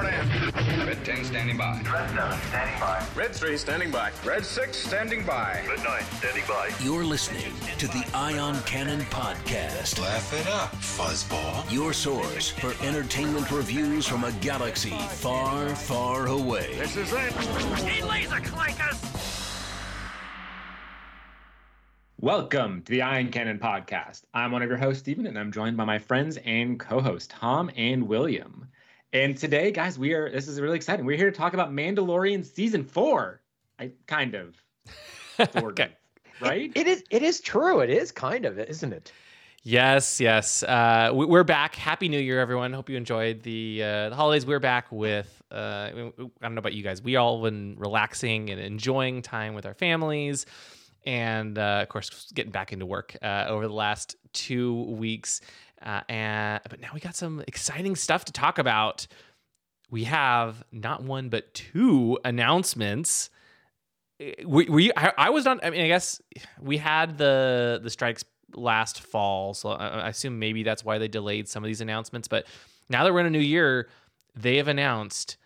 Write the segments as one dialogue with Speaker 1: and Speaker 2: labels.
Speaker 1: report in.
Speaker 2: Red 10 standing by.
Speaker 3: Red 7 standing by.
Speaker 1: Red 3 standing by. Red 6 standing by.
Speaker 3: Red 9 standing by.
Speaker 4: You're listening to the Ion Cannon Podcast.
Speaker 5: Laugh it up, fuzzball.
Speaker 4: Your source for entertainment reviews from a galaxy far, far away.
Speaker 1: This is it. He laser clankers!
Speaker 6: Welcome to the Ion Cannon podcast. I'm one of your hosts, Stephen, and I'm joined by my friends and co-hosts, Tom and William. And today, guys, we are this is really exciting. We're here to talk about Mandalorian season four. I kind of sort
Speaker 7: Okay.
Speaker 6: of, right?
Speaker 8: It is. It is true. It is kind of, isn't it?
Speaker 7: Yes, yes. Uh, we- we're back. Happy New Year, everyone. Hope you enjoyed the, uh, the holidays. We're back with, uh, I don't know about you guys. We all been relaxing and enjoying time with our families. And uh, of course, getting back into work uh, over the last two weeks. Uh, and But now we got some exciting stuff to talk about. We have not one, but two announcements. We, we I, I was not. I mean, I guess we had the the strikes last fall, so I, I assume maybe that's why they delayed some of these announcements. But now that we're in a new year, they have announced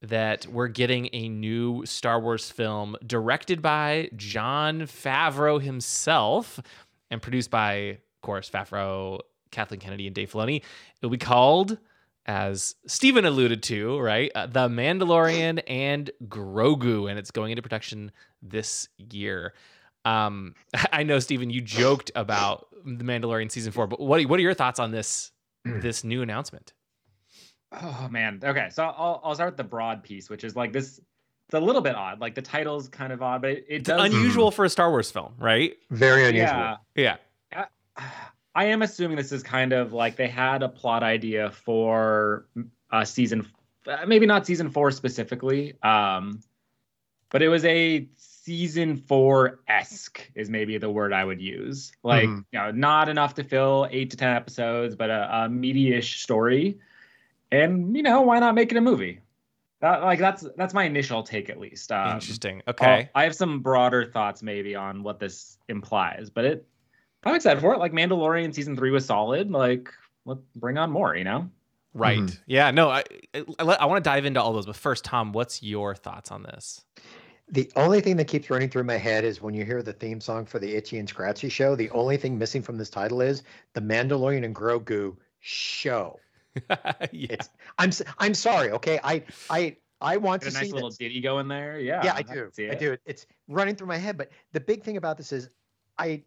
Speaker 7: that we're getting a new Star Wars film directed by Jon Favreau himself and produced by, of course, Favreau, Kathleen Kennedy, and Dave Filoni. It'll be called, as Stephen alluded to, right, uh, The Mandalorian and Grogu, and it's going into production this year. Um, I know, Stephen, you joked about The Mandalorian season four, but what what are your thoughts on this this new announcement?
Speaker 6: Oh man. Okay, so I'll I'll start with the broad piece, which is like this. It's a little bit odd. Like the title's kind of odd, but it, it
Speaker 7: It's
Speaker 6: does
Speaker 7: unusual for a Star Wars film, right?
Speaker 8: Very unusual.
Speaker 6: Yeah.
Speaker 7: Yeah.
Speaker 6: I am assuming this is kind of like they had a plot idea for uh, season, uh, maybe not season four specifically, um, but it was a season four esque is maybe the word I would use. Like
Speaker 8: Mhm.
Speaker 6: you know, not enough to fill eight to ten episodes, but a, a meaty-ish story, and you know why not make it a movie? That, like that's that's my initial take at least. Um,
Speaker 7: Interesting.
Speaker 6: I'll-
Speaker 7: Okay.
Speaker 6: I have some broader thoughts maybe on what this implies, but it I'm excited for it. Like Mandalorian season three was solid. Like let bring on more, you know?
Speaker 7: Right.
Speaker 8: Mhm.
Speaker 7: Yeah. No. I I, I want to dive into all those, but first, Tom, what's your thoughts on this?
Speaker 8: The only thing that keeps running through my head is when you hear the theme song for the Itchy and Scratchy show. The only thing missing from this title is the Mandalorian and Grogu show.
Speaker 7: yeah.
Speaker 8: It's. I'm. s- I'm sorry. Okay. I. I. I want
Speaker 6: Get
Speaker 8: to
Speaker 6: a nice
Speaker 8: see
Speaker 6: little
Speaker 8: this.
Speaker 6: ditty going there. Yeah.
Speaker 8: yeah, I
Speaker 6: can
Speaker 8: do.
Speaker 6: see
Speaker 8: I do. It's running through my head. But the big thing about this is, I,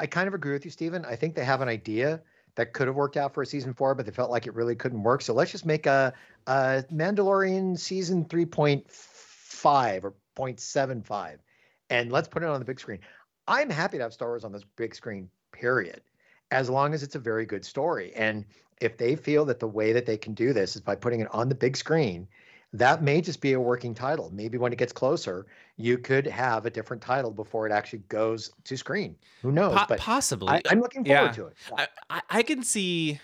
Speaker 8: I kind of agree with you, Stephen. I think they have an idea that could have worked out for a season four, but they felt like it really couldn't work. So let's just make a, a Mandalorian season three point five or 0.75, and let's put it on the big screen. I'm happy to have Star Wars on this big screen. Period. As long as it's a very good story, and if they feel that the way that they can do this is by putting it on the big screen, that may just be a working title. Maybe when it gets closer, you could have a different title before it actually goes to screen. Who knows?
Speaker 7: Po-
Speaker 8: but
Speaker 7: possibly.
Speaker 8: I, I'm looking forward
Speaker 7: Yeah.
Speaker 8: to it.
Speaker 7: I, I, I can see,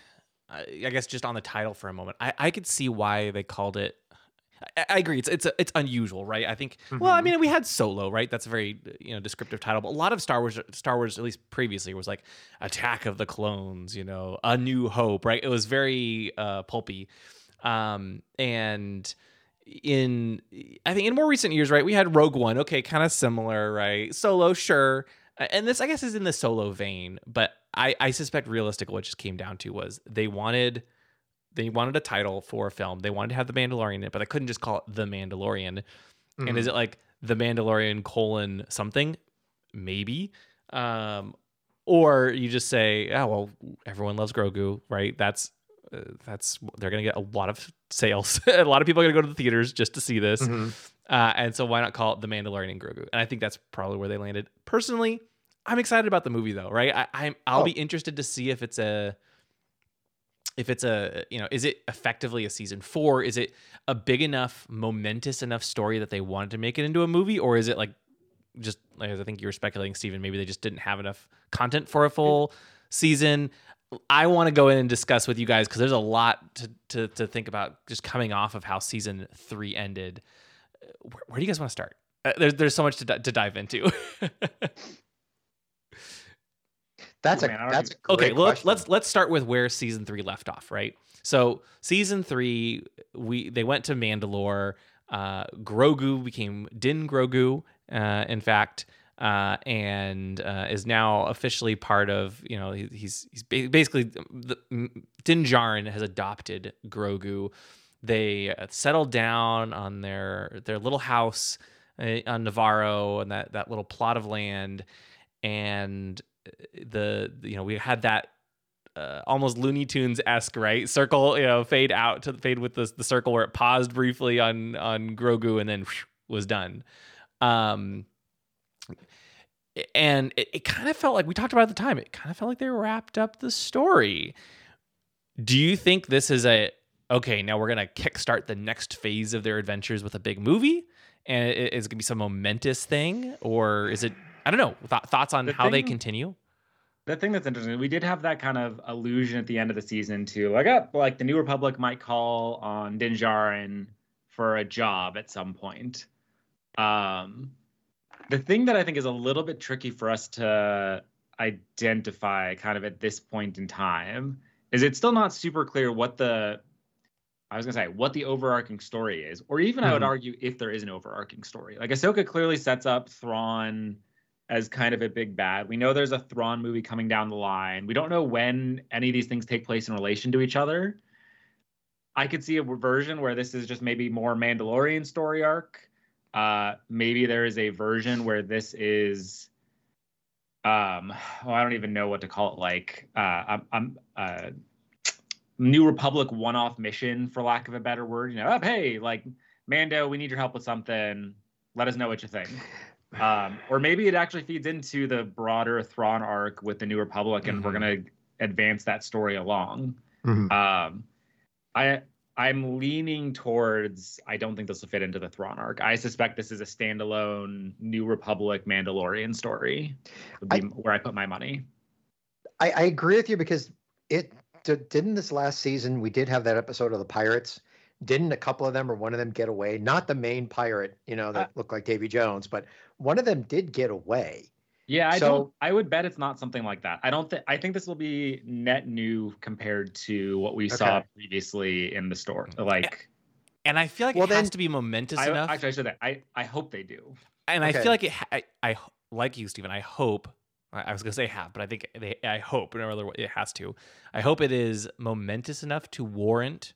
Speaker 7: I guess, just on the title for a moment. I, I could see why they called it. I, I agree. It's it's it's unusual, right? I think. Well, I
Speaker 8: Mhm.
Speaker 7: mean, we had Solo, right? That's a very you know descriptive title. But a lot of Star Wars, Star Wars, at least previously, was like Attack of the Clones. You know, A New Hope, right? It was very uh, pulpy, um, and in I think in more recent years, right? We had Rogue One, okay, kind of similar, right? Solo, sure. And this, I guess, is in the solo vein, but I, I suspect realistic what just came down to was they wanted they wanted a title for a film. They wanted to have the Mandalorian in it, but they couldn't just call it the Mandalorian. And is it like the Mandalorian colon something? Maybe. Um, or you just say, oh well, everyone loves Grogu, right? That's uh, that's they're gonna get a lot of sales. a lot of people are gonna go to the theaters just to see this.
Speaker 8: Mhm.
Speaker 7: Uh, and so why not call it the Mandalorian and Grogu? And I think that's probably where they landed. Personally, I'm excited about the movie though, right? I, I'm I'll
Speaker 8: Oh.
Speaker 7: be interested to see if it's a if it's a you know is it effectively a season four? Is it a big enough, momentous enough story that they wanted to make it into a movie, or is it like just like I think you were speculating, Stephen? Maybe they just didn't have enough content for a full season. I want to go in and discuss with you guys because there's a lot to, to to think about just coming off of how season three ended. Uh, Where, where do you guys want to start? Uh, there's there's so much to to dive into.
Speaker 8: That's
Speaker 6: Ooh,
Speaker 8: a
Speaker 6: man,
Speaker 8: that's a great
Speaker 7: okay, well, let's let's let's start with where season three left off. Right, So season three, we they went to Mandalore. Uh, Grogu became Din Grogu. Uh, in fact, uh, and uh, is now officially part of you know he, he's he's basically the, Din Djarin has adopted Grogu. They uh, settled down on their their little house uh, on Nevarro and that that little plot of land, and uh, the you know we had that uh, almost Looney Tunes esque, right? Circle, you know, fade out to fade with the the circle where it paused briefly on on Grogu and then was done. Um, and it, it kind of felt like we talked about at the time. It kind of felt like they wrapped up the story. Do you think this is a okay? Now we're gonna kickstart the next phase of their adventures with a big movie, and it, it's gonna be some momentous thing, or is it? I don't know. Th- thoughts on
Speaker 6: The
Speaker 7: how they continue?
Speaker 6: The thing that's interesting, we did have that kind of illusion at the end of the season to Like, up, like the New Republic might call on Din Djarin for a job at some point. Um, the thing that I think is a little bit tricky for us to identify, kind of at this point in time, is it's still not super clear what the I was gonna say what the overarching story is, or even I would
Speaker 8: Mhm.
Speaker 6: argue if there is an overarching story. Like Ahsoka clearly sets up Thrawn as kind of a big bad. We know there's a Thrawn movie coming down the line. We don't know when any of these things take place in relation to each other. I could see a version where this is just maybe more Mandalorian story arc. Uh, maybe there is a version where this is, um, well, I don't even know what to call it. Like, uh, I'm, I'm uh, New Republic one-off mission, for lack of a better word. You know, oh, hey, like Mando, we need your help with something. Let us know what you think. Um, or maybe it actually feeds into the broader Thrawn arc with the New Republic, and we're
Speaker 7: Mhm.
Speaker 6: gonna advance that story along.
Speaker 8: Mhm.
Speaker 6: Um, I I'm leaning towards I don't think this will fit into the Thrawn arc. I suspect this is a standalone New Republic Mandalorian story. Would be
Speaker 8: I-
Speaker 6: where I put my money.
Speaker 8: I, I agree with you because it d- didn't this last season we did have that episode of the pirates. Didn't a couple of them or one of them get away? Not the main pirate, you know, that uh, looked like Davy Jones, but one of them did get away.
Speaker 6: Yeah, I
Speaker 8: So-
Speaker 6: don't. I would bet it's not something like that. I don't think. I think this will be net new compared to what we saw previously in the store. Like,
Speaker 7: And I feel like
Speaker 8: Well,
Speaker 7: it has to be momentous
Speaker 6: I
Speaker 7: enough.
Speaker 6: actually I should say I I hope they do.
Speaker 7: and I feel like it. I, I like you, Stephen. I hope. I I was gonna say have, but I think they. I hope. No other way, it has to. I hope it is momentous enough to warrant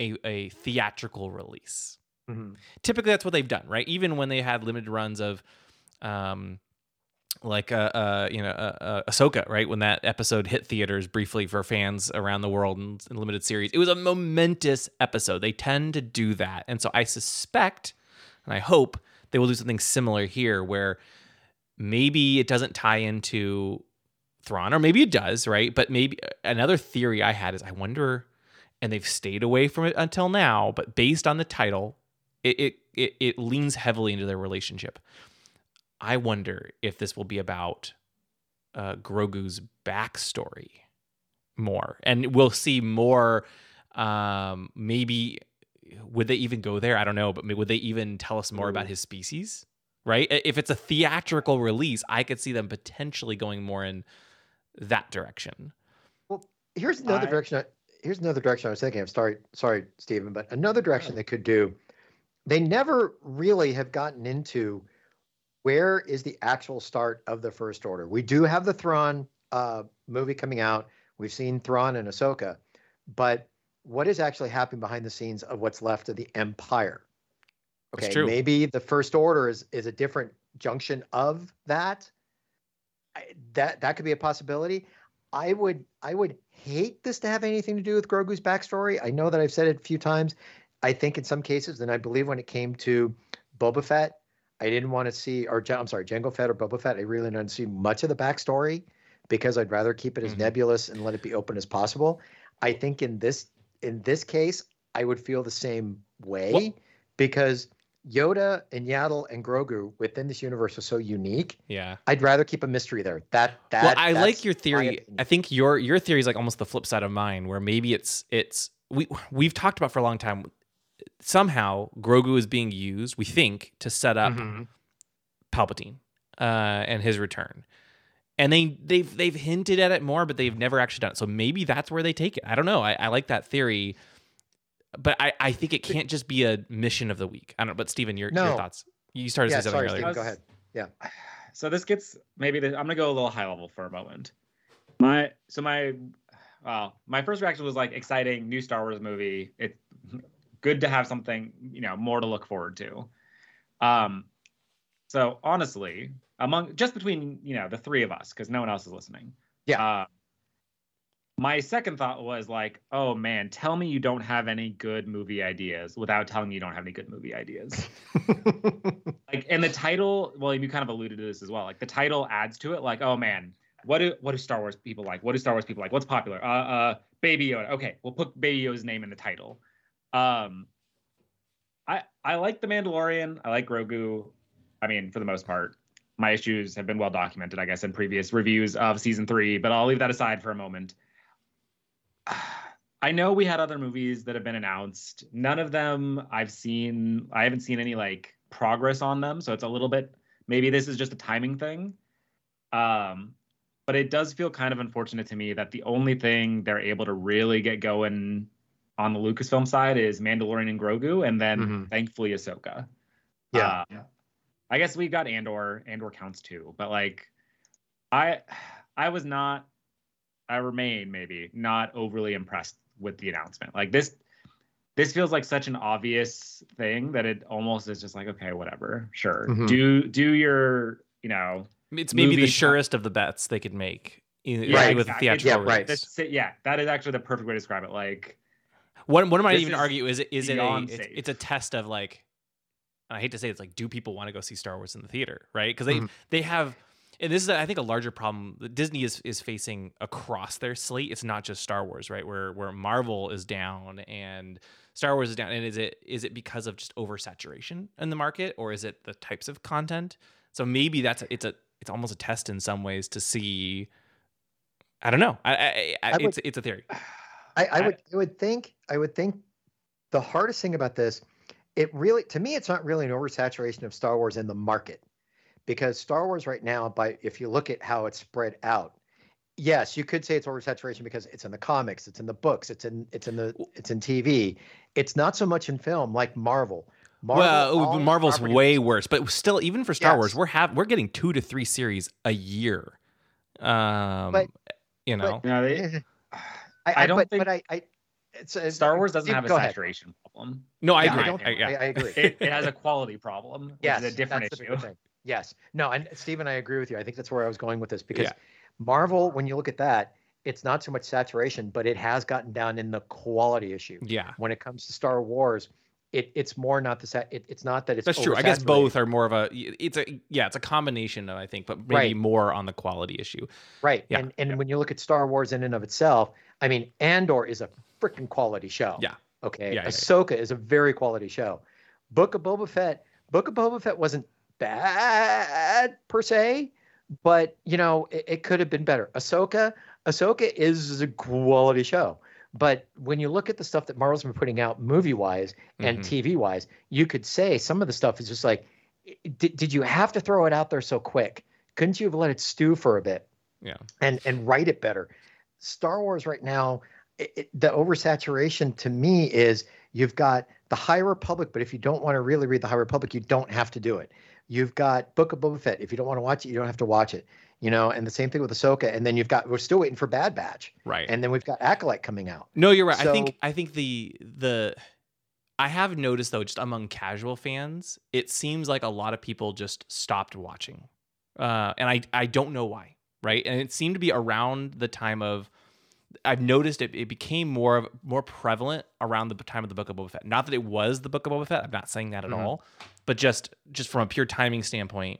Speaker 7: a a theatrical release. Typically, that's what they've done, right? Even when they had limited runs of, um, like uh, uh you know uh, uh, Ahsoka, right? When that episode hit theaters briefly for fans around the world in, in limited series, it was a momentous episode. They tend to do that, and so I suspect, and I hope they will do something similar here, where maybe it doesn't tie into Thrawn, or maybe it does, right? But maybe another theory I had is I wonder, and they've stayed away from it until now, but based on the title, it it it, it leans heavily into their relationship. I wonder if this will be about uh, Grogu's backstory more, and we'll see more. Um, maybe would they even go there? I don't know, but would they even tell us more about his species? Right? If it's a theatrical release, I could see them potentially going more in that direction.
Speaker 8: Well, here's another
Speaker 6: I-
Speaker 8: direction. I, here's another direction I was thinking of. Sorry, sorry, Stephen, but another direction they could do. They never really have gotten into where is the actual start of the First Order. We do have the Thrawn uh, movie coming out. We've seen Thrawn and Ahsoka, but what is actually happening behind the scenes of what's left of the Empire? Okay, maybe the First Order is is a different junction of that. I- That that could be a possibility. I would I would hate this to have anything to do with Grogu's backstory. I know that I've said it a few times. I think in some cases, and I believe when it came to Boba Fett, I didn't want to see, or I'm sorry, Jango Fett or Boba Fett. I really didn't see much of the backstory because I'd rather keep it as
Speaker 7: Mhm.
Speaker 8: nebulous and let it be open as possible. I think in this in this case, I would feel the same way
Speaker 7: Well-
Speaker 8: because Yoda and Yaddle and Grogu within this universe are so unique.
Speaker 7: Yeah.
Speaker 8: I'd rather keep a mystery there. That that.
Speaker 7: well, I like your theory. I think your your theory is like almost the flip side of mine, where maybe it's it's we we've talked about for a long time. Somehow Grogu is being used, we think, to set up
Speaker 8: Mhm.
Speaker 7: Palpatine uh, and his return. and they they've they've hinted at it more, but they've never actually done it. So maybe that's where they take it. I don't know. I, I like that theory, but I, I think it can't just be a mission of the week. I don't. know. But Stephen, your your
Speaker 8: No.
Speaker 7: thoughts? You started to
Speaker 8: Yeah,
Speaker 7: say something
Speaker 8: sorry,
Speaker 7: earlier.
Speaker 8: Stephen, go ahead. Yeah.
Speaker 6: So this gets maybe the, I'm gonna go a little high level for a moment. My so my well, my first reaction was like exciting new Star Wars movie. It's good to have something you know more to look forward to. Um, so honestly, among just between you know the three of us because no one else is listening.
Speaker 8: Yeah.
Speaker 6: Uh, my second thought was like, oh man, tell me you don't have any good movie ideas without telling me you don't have any good movie ideas like and the title well you kind of alluded to this as well like the title adds to it like oh man what do what do star wars people like what do star wars people like what's popular uh uh baby yoda okay we'll put baby yoda's name in the title um i i like the mandalorian i like grogu i mean for the most part my issues have been well documented i guess in previous reviews of season three but i'll leave that aside for a moment I know we had other movies that have been announced. None of them I've seen. I haven't seen any like progress on them, so it's a little bit. Maybe this is just a timing thing. Um, but it does feel kind of unfortunate to me that the only thing they're able to really get going on the Lucasfilm side is Mandalorian and Grogu, and then
Speaker 8: Mhm.
Speaker 6: thankfully Ahsoka.
Speaker 8: Yeah.
Speaker 6: Uh, I guess we've got Andor. Andor counts too, but like, I, I was not. I remain maybe not overly impressed with the announcement. Like this, this feels like such an obvious thing that it almost is just like okay, whatever, sure,
Speaker 8: Mhm.
Speaker 6: do do your you know
Speaker 7: It's maybe the
Speaker 6: movie-
Speaker 7: surest of the bets they could make in,
Speaker 6: Yeah,
Speaker 7: with
Speaker 6: exactly.
Speaker 7: the theatrical
Speaker 8: Yeah, right.
Speaker 6: that's yeah that is actually the perfect way to describe it. Like
Speaker 7: One might
Speaker 6: This
Speaker 7: even
Speaker 6: is
Speaker 7: argue is it is it a it's, it's a test of like I hate to say it, it's like do people want to go see Star Wars in the theater right? Because they
Speaker 8: Mhm.
Speaker 7: they have and this is I think a larger problem that Disney is is facing across their slate. It's not just Star Wars right? Where where Marvel is down and Star Wars is down. And is it is it because of just oversaturation in the market or is it the types of content? So maybe that's a, it's a it's almost a test in some ways to see I don't know. I, I, I,
Speaker 8: I would-
Speaker 7: it's it's a theory
Speaker 8: I, I
Speaker 6: I-
Speaker 8: would I would think I would think the hardest thing about this, it really to me it's not really an oversaturation of Star Wars in the market. Because Star Wars right now, by if you look at how it's spread out, yes, you could say it's oversaturation because it's in the comics, it's in the books, it's in it's in the it's in TV. It's not so much in film like Marvel. Marvel
Speaker 7: well, Marvel's
Speaker 8: properties-
Speaker 7: way worse, but still, even for Star Wars, we're have we're getting two to three series a year. Um,
Speaker 8: But-
Speaker 7: you know,
Speaker 6: you know, they,
Speaker 8: I,
Speaker 6: I
Speaker 8: I,
Speaker 6: don't
Speaker 8: but,
Speaker 6: think-
Speaker 8: but I, I it's a,
Speaker 6: Star Wars doesn't have a
Speaker 8: go ahead.
Speaker 6: saturation problem.
Speaker 7: no, I
Speaker 8: Yeah,
Speaker 7: agree.
Speaker 8: don't-
Speaker 7: I- yeah.
Speaker 8: I, I agree.
Speaker 6: It, it has a quality problem, which
Speaker 8: yes,
Speaker 6: is a different
Speaker 8: that's the bigger
Speaker 6: issue.
Speaker 8: thing. Yes. No, and Stephen, I agree with you. I think that's where I was going with this because
Speaker 7: Yeah.
Speaker 8: Marvel, when you look at that, it's not so much saturation, but it has gotten down in the quality issue.
Speaker 7: yeah,
Speaker 8: When it comes to Star Wars, it, it's more not the set. It, it's not that it's
Speaker 7: that's true. I guess both are more of a. It's a yeah, it's a combination of I think, but maybe
Speaker 8: Right.
Speaker 7: more on the quality issue.
Speaker 8: right.
Speaker 7: Yeah,
Speaker 8: And and when you look at Star Wars in and of itself, I mean, Andor is a freaking quality show.
Speaker 7: Yeah.
Speaker 8: Okay.
Speaker 7: Yeah, yeah, yeah.
Speaker 8: Ahsoka is a very quality show. Book of Boba Fett. Book of Boba Fett wasn't bad per se, but you know it, it could have been better. Ahsoka. Ahsoka is a quality show. But when you look at the stuff that Marvel's been putting out movie wise and
Speaker 7: Mhm.
Speaker 8: TV wise, you could say some of the stuff is just like, did, did you have to throw it out there so quick? Couldn't you have let it stew for a bit?
Speaker 7: Yeah.
Speaker 8: And and write it better. Star Wars right now, it, it- the oversaturation to me is you've got the High Republic, but if you don't want to really read the High Republic, you don't have to do it. You've got Book of Boba Fett. If you don't want to watch it, you don't have to watch it. You know, and the same thing with Ahsoka. And then you've got we're still waiting for Bad Batch,
Speaker 7: Right.
Speaker 8: and then we've got Acolyte coming out.
Speaker 7: No, you're right. I think I think the the I have noticed though, just among casual fans, it seems like a lot of people just stopped watching, uh, and I I don't know why. Right, and it seemed to be around the time of. I've noticed it, it became more of more prevalent around the time of the Book of Boba Fett. Not that it was the Book of Boba Fett. I'm not saying that at
Speaker 8: Mhm.
Speaker 7: all, but just just from a pure timing standpoint,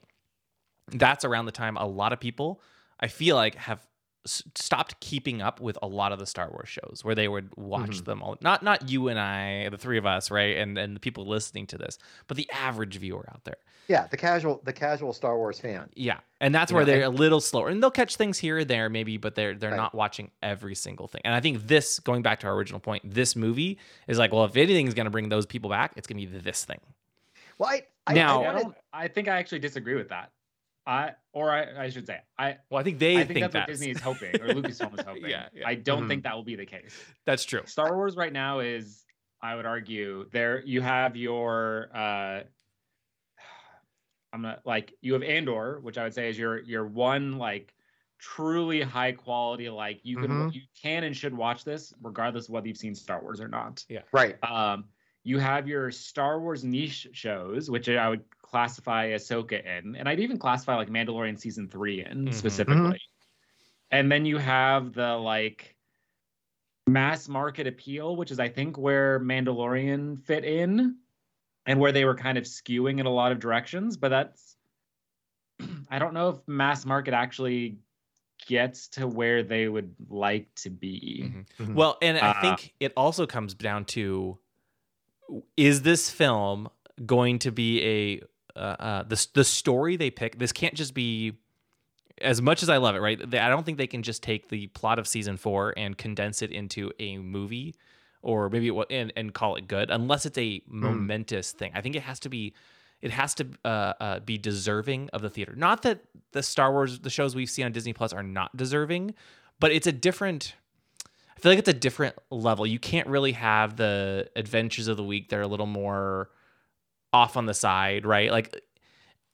Speaker 7: that's around the time a lot of people I feel like have s- stopped keeping up with a lot of the Star Wars shows where they would watch
Speaker 8: Mhm.
Speaker 7: them all. Not not you and I, the three of us, right, and and the people listening to this, but the average viewer out there.
Speaker 8: Yeah, the casual the casual Star Wars fan.
Speaker 7: Yeah, and that's
Speaker 8: You
Speaker 7: where
Speaker 8: know,
Speaker 7: they're a little slower, and they'll catch things here or there, maybe, but they're they're
Speaker 8: Right.
Speaker 7: not watching every single thing. And I think this, going back to our original point, this movie is like, well, if anything's going to bring those people back, it's going to be this thing.
Speaker 8: Well, I, I
Speaker 7: Now-
Speaker 8: I
Speaker 6: I,
Speaker 8: wanted-
Speaker 6: don't, I think I actually disagree with that. I or I, I should say I
Speaker 7: Well, I think they
Speaker 6: I think, that's, what Disney is hoping or Lucasfilm is hoping.
Speaker 7: Yeah, yeah.
Speaker 6: I don't
Speaker 8: Mhm.
Speaker 6: think that will be the case.
Speaker 7: That's true.
Speaker 6: Star Wars right now is, I would argue, there you have your uh I'm gonna like you have Andor, which I would say is your your one like truly high quality, like you can
Speaker 8: Mhm.
Speaker 6: you can and should watch this regardless of whether you've seen Star Wars or not. Yeah.
Speaker 8: Right.
Speaker 6: Um, you have your Star Wars niche shows, which I would classify Ahsoka in, and I'd even classify like Mandalorian season three in
Speaker 7: Mhm.
Speaker 6: specifically. And then you have the like mass market appeal, which is I think where Mandalorian fit in, and where they were kind of skewing in a lot of directions. But that's I don't know if mass market actually gets to where they would like to be.
Speaker 7: Mhm.
Speaker 8: Mhm.
Speaker 7: Well, and I
Speaker 6: Uh,
Speaker 7: think it also comes down to is this film going to be a uh, uh, the the story they pick? This can't just be as much as I love it, right? they- I don't think they can just take the plot of season four and condense it into a movie, or maybe it, wa- and and call it good, unless it's a momentous thing. I think it has to be, it has to uh, uh, be deserving of the theater. Not that the Star Wars, the shows we've seen on Disney Plus are not deserving, but it's a different. I feel like it's a different level. You can't really have the adventures of the week that are a little more off on the side, right? Like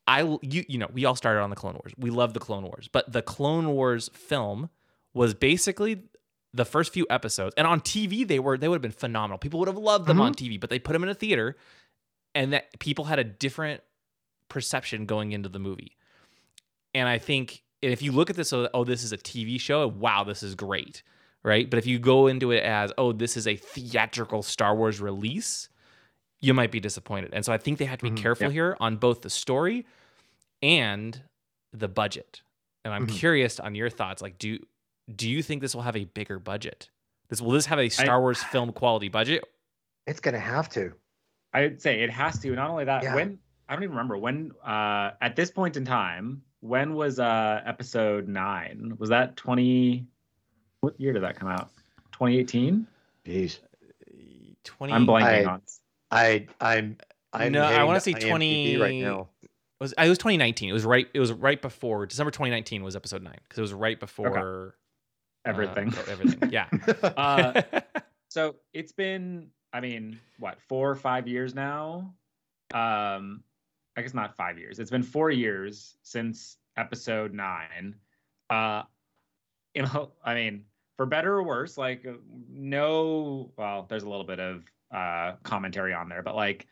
Speaker 7: I you you know, we all started on the Clone Wars. We love the Clone Wars, but the Clone Wars film was basically the first few episodes. And on TV they were they would have been phenomenal. People would have loved them on mm-hmm. TV, but they put them in a theater and that people had a different perception going into the movie. And I think and if you look at this so oh this is a TV show, wow, this is great, right? But if you go into it as oh this is a theatrical Star Wars release, you might be disappointed. And so I think they have to be
Speaker 8: Mhm,
Speaker 7: careful
Speaker 6: yeah.
Speaker 7: here on both the story and the budget. And I'm
Speaker 8: Mhm.
Speaker 7: curious on your thoughts. Like, do do you think this will have a bigger budget? This will this have a Star Wars film quality budget?
Speaker 8: It's gonna have to.
Speaker 6: I'd say it has to. Not only that,
Speaker 8: Yeah.
Speaker 6: when I don't even remember when uh at this point in time, when was uh episode nine? Was that twenty what year did that come out? 2018?
Speaker 8: Jeez.
Speaker 7: Twenty.
Speaker 6: I'm blanking
Speaker 8: I-
Speaker 6: on
Speaker 8: I I'm I'm
Speaker 7: No, I wanna
Speaker 8: to
Speaker 7: say
Speaker 8: IMDb
Speaker 7: 20
Speaker 8: right now.
Speaker 7: It was it was 2019. It was right. It was right before December 2019 was episode nine because it was right before uh,
Speaker 6: everything.
Speaker 7: everything. Yeah.
Speaker 6: Uh, so it's been, I mean, what, four or five years now? Um, I guess not five years. It's been four years since episode nine. Uh, you know, I mean, for better or worse, like no, well, there's a little bit of uh commentary on there, but like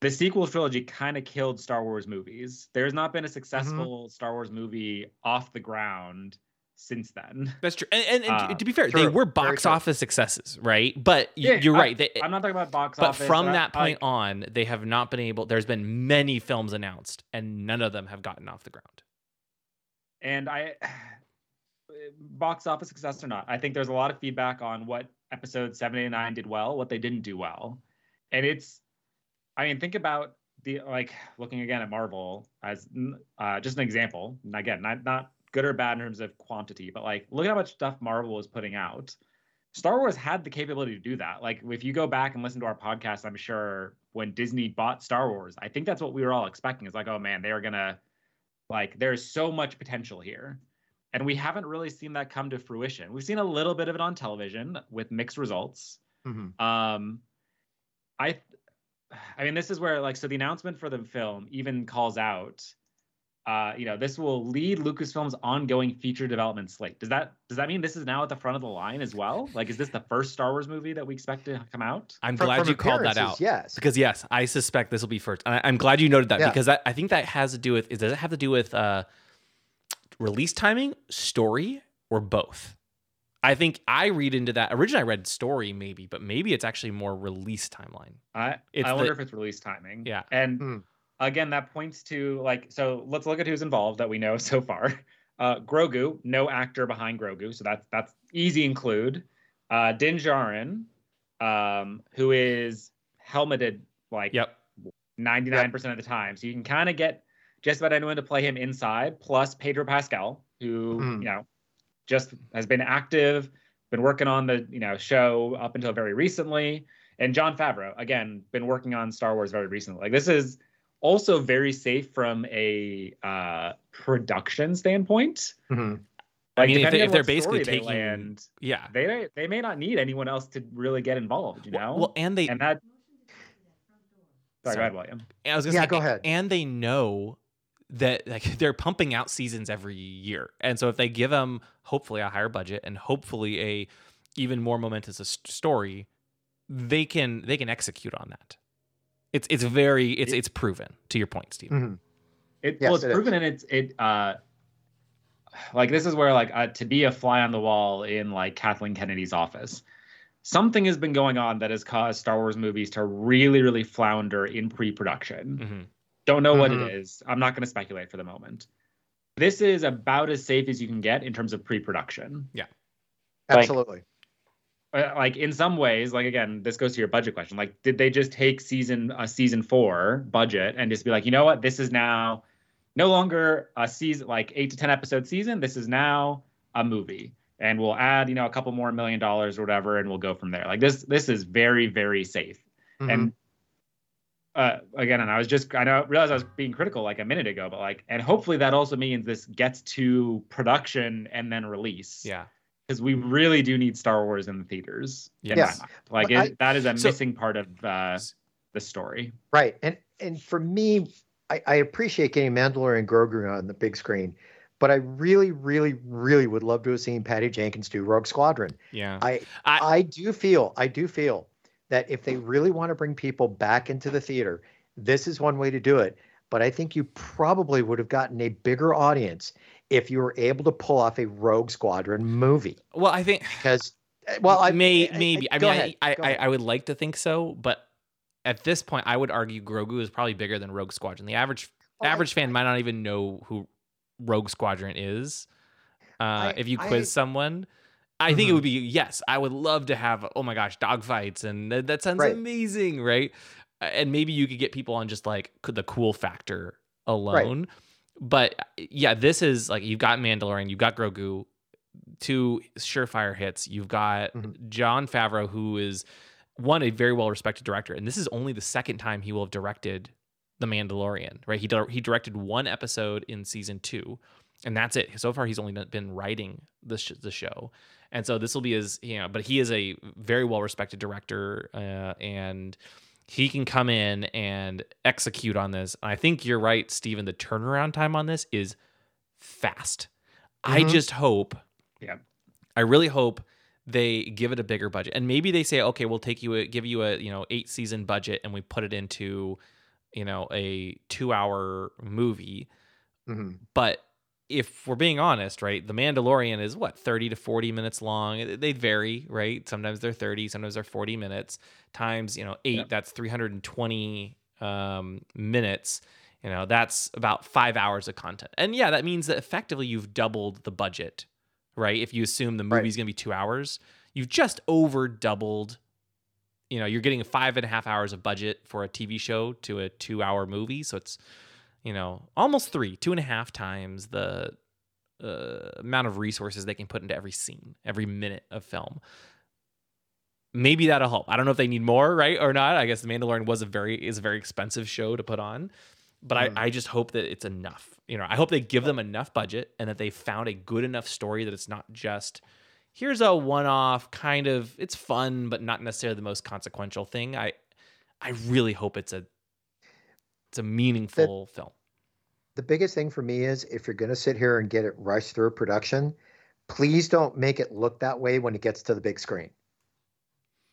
Speaker 6: the sequel trilogy kind of killed Star Wars movies. There's not been a successful Star Wars movie off the ground since then.
Speaker 7: That's true. And, and, and
Speaker 6: Uh,
Speaker 7: to be fair, they were box office successes, right? But y-
Speaker 6: Yeah,
Speaker 7: you're
Speaker 6: I-
Speaker 7: right. They,
Speaker 6: I'm not talking about box
Speaker 7: but
Speaker 6: office.
Speaker 7: from
Speaker 6: but from
Speaker 7: that point
Speaker 6: like,
Speaker 7: on, they have not been able. There's been many films announced, and none of them have gotten off the ground.
Speaker 6: and I box office success or not, I think there's a lot of feedback on what episode seven and nine did well, what they didn't do well, and it's, I mean, think about the like looking again at Marvel as uh, just an example. And again, not not good or bad in terms of quantity, but like look at how much stuff Marvel was putting out. Star Wars had the capability to do that. Like if you go back and listen to our podcast, I'm sure when Disney bought Star Wars, I think that's what we were all expecting. Is like, oh man, they are gonna like there's so much potential here. And we haven't really seen that come to fruition. We've seen a little bit of it on television with mixed results.
Speaker 8: Mhm.
Speaker 6: Um, I, I mean, this is where like so the announcement for the film even calls out, uh, you know, this will lead Lucasfilm's ongoing feature development slate. Does that does that mean this is now at the front of the line as well? Like, is this the first Star Wars movie that we expect to come out?
Speaker 7: I'm
Speaker 8: From-
Speaker 7: glad
Speaker 8: from
Speaker 7: you called that out.
Speaker 8: Yes.
Speaker 7: Because yes, I suspect this will be first. I, I'm glad you noted that
Speaker 8: Yeah.
Speaker 7: because that, I think that has to do with. Does it have to do with uh, release timing, story, or both? I think I read into that. Originally, I read story maybe, but maybe it's actually more release timeline.
Speaker 6: I
Speaker 7: It's
Speaker 6: I wonder
Speaker 7: the-
Speaker 6: if it's release timing.
Speaker 7: Yeah.
Speaker 6: And
Speaker 8: Hmm.
Speaker 6: again, that points to like so. Let's look at who's involved that we know so far. Uh, Grogu, no actor behind Grogu, so that's that's easy include. Uh, Din Djarin, um, who is helmeted like
Speaker 7: Yep.
Speaker 6: 99% of the time, so you can kind of get just about anyone to play him inside. Plus Pedro Pascal, who
Speaker 8: Hmm.
Speaker 6: you know just has been active, been working on the you know show up until very recently, and Jon Favreau again been working on Star Wars very recently. Like this is also very safe from a uh, production standpoint.
Speaker 8: Mhm.
Speaker 7: I mean, if,
Speaker 6: depending
Speaker 7: they, if they're basically
Speaker 6: they
Speaker 7: taking,
Speaker 6: land,
Speaker 7: yeah,
Speaker 6: they they may not need anyone else to really get involved. You know,
Speaker 7: well, well, and they,
Speaker 6: and that. Sorry,
Speaker 7: Sorry.
Speaker 6: go ahead, William.
Speaker 7: I was gonna
Speaker 8: Yeah,
Speaker 7: say,
Speaker 8: go ahead.
Speaker 7: And they know that like they're pumping out seasons every year, and so if they give them hopefully a higher budget and hopefully a even more momentous s- story, they can they can execute on that. It's it's very it's it's proven to your point, Steve.
Speaker 8: Mhm.
Speaker 6: It,
Speaker 8: Yes,
Speaker 6: well, it's
Speaker 8: it is.
Speaker 6: proven, and it's it. uh Like this is where like uh, to be a fly on the wall in like Kathleen Kennedy's office. Something has been going on that has caused Star Wars movies to really, really flounder in pre-production.
Speaker 7: hmm
Speaker 6: Don't know what
Speaker 8: Mhm.
Speaker 6: it is. I'm not going to speculate for the moment. This is about as safe as you can get in terms of pre-production. Like-
Speaker 8: Absolutely.
Speaker 6: Uh, like in some ways, like again, this goes to your budget question. Like, did they just take season a season four budget and just be like, you know what, this is now no longer a season like eight to ten episode season. This is now a movie, and we'll add you know a couple more million dollars or whatever, and we'll go from there. Like this, this is very very safe.
Speaker 8: Mhm.
Speaker 6: And uh, again, and I was just I know realized I was being critical like a minute ago, but like, and hopefully that also means this gets to production and then release
Speaker 7: Yeah.
Speaker 6: because we really do need Star Wars in the theaters. in
Speaker 8: Yes.
Speaker 6: my mind. Like
Speaker 8: Well,
Speaker 6: it, that is a
Speaker 7: So-
Speaker 6: missing part of uh, the story.
Speaker 8: Right. And and for me, I, I appreciate getting Mandalorian and Grogu on the big screen, but I really, really, really would love to have seen Patty Jenkins do Rogue Squadron.
Speaker 7: Yeah.
Speaker 8: I
Speaker 7: I-
Speaker 8: I do feel I do feel that if they really want to bring people back into the theater, this is one way to do it. But I think you probably would have gotten a bigger audience if you were able to pull off a Rogue Squadron movie.
Speaker 7: Well, I think
Speaker 8: Because, well, I
Speaker 7: may
Speaker 8: I-
Speaker 7: maybe. I
Speaker 8: go
Speaker 7: mean,
Speaker 8: ahead,
Speaker 7: I, I. I would like to think so, but at this point, I would argue Grogu is probably bigger than Rogue Squadron. The average
Speaker 8: Oh, I-
Speaker 7: average fan might not even know who Rogue Squadron is. Uh,
Speaker 8: I-
Speaker 7: if you
Speaker 8: I-
Speaker 7: quiz someone, I think it would be yes. I would love to have. Oh my gosh, dogfights, and that, that sounds
Speaker 8: Right.
Speaker 7: amazing, right? And maybe you could get people on just like the cool factor alone. But uh, yeah, this is like you've got Mandalorian, you've got Grogu, two surefire hits. You've got
Speaker 8: Mhm.
Speaker 7: Jon Favreau, who is one a very well respected director, and this is only the second time he will have directed The Mandalorian. Right? He di- he directed one episode in season two, and that's it. So far, he's only been writing the sh- the show, and so this will be his. You know, but he is a very well respected director, uh, and he can come in and execute on this. I think you're right, Stephen. The turnaround time on this is fast. I
Speaker 8: Mhm.
Speaker 7: just hope.
Speaker 6: Yeah.
Speaker 7: I really hope they give it a bigger budget, and maybe they say, okay, we'll take you, a, give you a you know eight season budget, and we put it into you know a two hour movie.
Speaker 8: Mhm.
Speaker 7: But if we're being honest, right, The Mandalorian is what, 30 to 40 minutes long. They vary, right? Sometimes they're 30, sometimes they're 40 minutes, times, you know, eight,
Speaker 6: Yep.
Speaker 7: that's 320 um, minutes. You know, that's about five hours of content. And yeah, that means that effectively you've doubled the budget, right? If you assume the
Speaker 8: Right.
Speaker 7: movie's going to be two hours, you've just over doubled. You know, you're getting five and a half hours of budget for a TV show to a two hour movie. So it's, you know, almost three, two and a half times the uh, amount of resources they can put into every scene, every minute of film. Maybe that'll help. I don't know if they need more, right, or not. I guess The Mandalorian was a very is a very expensive show to put on, but
Speaker 8: Mm.
Speaker 7: I, I just hope that it's enough. You know, I hope they give them enough budget and that they found a good enough story that it's not just here's a one-off kind of it's fun but not necessarily the most consequential thing. I I really hope it's a it's a meaningful film.
Speaker 8: The biggest thing for me is if you're going to sit here and get it rushed through production, please don't make it look that way when it gets to the big screen.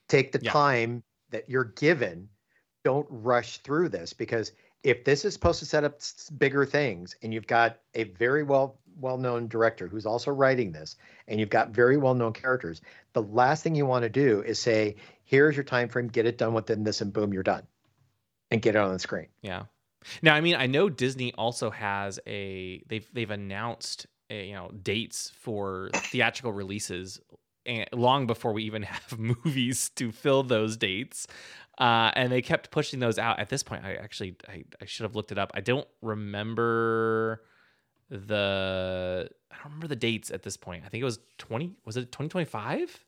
Speaker 8: Take the
Speaker 7: Yeah.
Speaker 8: time that you're given. Don't rush through this because if this is supposed to set up bigger things and you've got a very well well-known director who's also writing this and you've got very well-known characters, the last thing you want to do is say, "Here's your time frame, get it done within this and boom, you're done." And get it on the screen.
Speaker 7: Yeah. Now, I mean, I know Disney also has a they've they've announced a, you know dates for theatrical releases and long before we even have movies to fill those dates. Uh, and they kept pushing those out. At this point, I actually I, I should have looked it up. I don't remember the I don't remember the dates at this point. I think it was 20 was it 2025?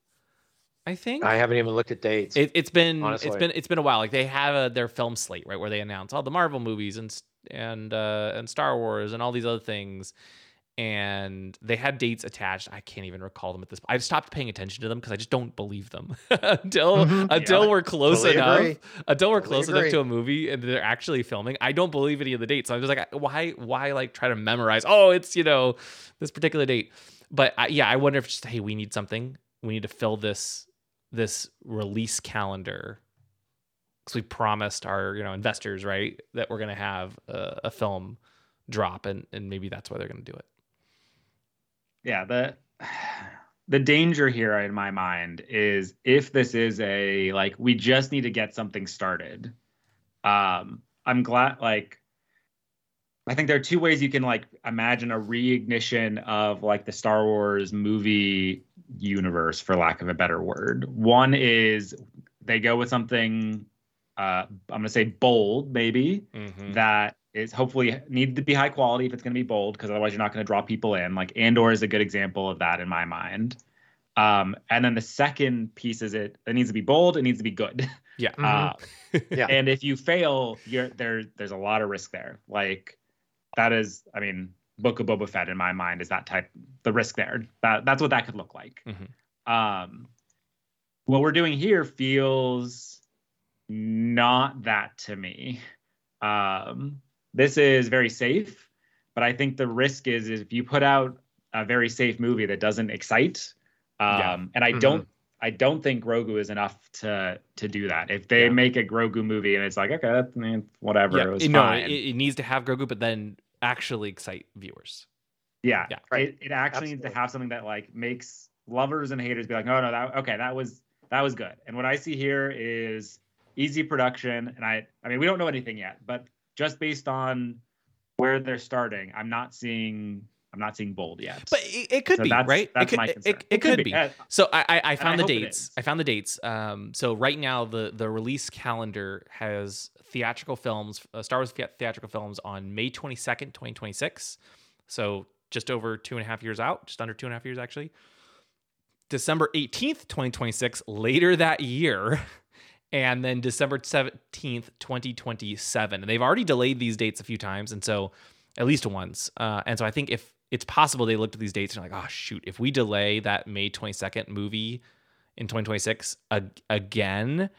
Speaker 7: I think.
Speaker 8: I haven't even looked at dates.
Speaker 7: It, it's been
Speaker 8: honestly.
Speaker 7: it's been it's been a while. Like they have a, their film slate, right, where they announce all the Marvel movies and and uh, and Star Wars and all these other things, and they had dates attached. I can't even recall them at this. point. I stopped paying attention to them because I just don't believe them until
Speaker 8: Mhm.
Speaker 7: until
Speaker 6: Yeah.
Speaker 7: we're close
Speaker 8: Totally
Speaker 7: enough.
Speaker 8: agree.
Speaker 7: Until we're
Speaker 8: Totally
Speaker 7: close enough to a movie and they're actually filming. I don't believe any of the dates. So I'm just like, why why like try to memorize? Oh, it's you know this particular date. But I, yeah, I wonder if just hey, we need something. We need to fill this this release calendar because we promised our you know investors right that we're gonna have a, a film drop and and maybe that's why they're gonna do it.
Speaker 6: yeah the the danger here in my mind is if this is a like we just need to get something started um i'm glad like i think there are two ways you can like imagine a reignition of like the star wars movie universe for lack of a better word. One is they go with something uh i'm gonna say bold maybe that is hopefully need to be high quality if it's going to be bold because otherwise you're not going to draw people in. Like andor is a good example of that in my mind. Um, and then the second piece is it it needs to be bold it needs to be good.
Speaker 7: Yeah.
Speaker 6: uh,
Speaker 8: Yeah.
Speaker 6: and if you fail you're there there's a lot of risk there. Like that is i mean book of boba fett in my mind is that type the risk there that that's what that could look like
Speaker 7: Mhm.
Speaker 6: um what we're doing here feels not that to me um this is very safe but i think the risk is, is if you put out a very safe movie that doesn't excite um
Speaker 7: Yeah.
Speaker 6: and i
Speaker 8: Mhm.
Speaker 6: don't i don't think grogu is enough to to do that if they
Speaker 7: Yeah.
Speaker 6: make a grogu movie and it's like okay that's, whatever
Speaker 7: Yeah,
Speaker 6: it was
Speaker 7: no,
Speaker 6: fine
Speaker 7: it, it needs to have Grogu, but then actually excite viewers.
Speaker 6: Yeah,
Speaker 7: Yeah.
Speaker 8: Right.
Speaker 6: It, it actually needs to have something that like makes lovers and haters be like, no, no, that okay, that was that was good. And what I see here is easy production, and I, I mean, we don't know anything yet, but just based on where they're starting, I'm not seeing, I'm not seeing bold yet.
Speaker 7: But it, it could
Speaker 6: So
Speaker 7: be
Speaker 6: that's-
Speaker 7: right.
Speaker 6: That's
Speaker 7: it could,
Speaker 6: my
Speaker 7: it-
Speaker 6: concern.
Speaker 7: It, it could be.
Speaker 6: Uh,
Speaker 7: So I, I, I found the dates. I found the dates. Um, so right now the the release calendar has theatrical films, uh, Star Wars theatrical films on May twenty second, twenty twenty six. So just over two and a half years out, just under two and a half years actually. December eighteenth, twenty twenty six, later that year. And then December 17th, 2027. And they've already delayed these dates a few times. And so, at least once. Uh, and so, I think if it's possible they looked at these dates and like, oh, shoot, if we delay that May 22nd movie in 2026 ag- again,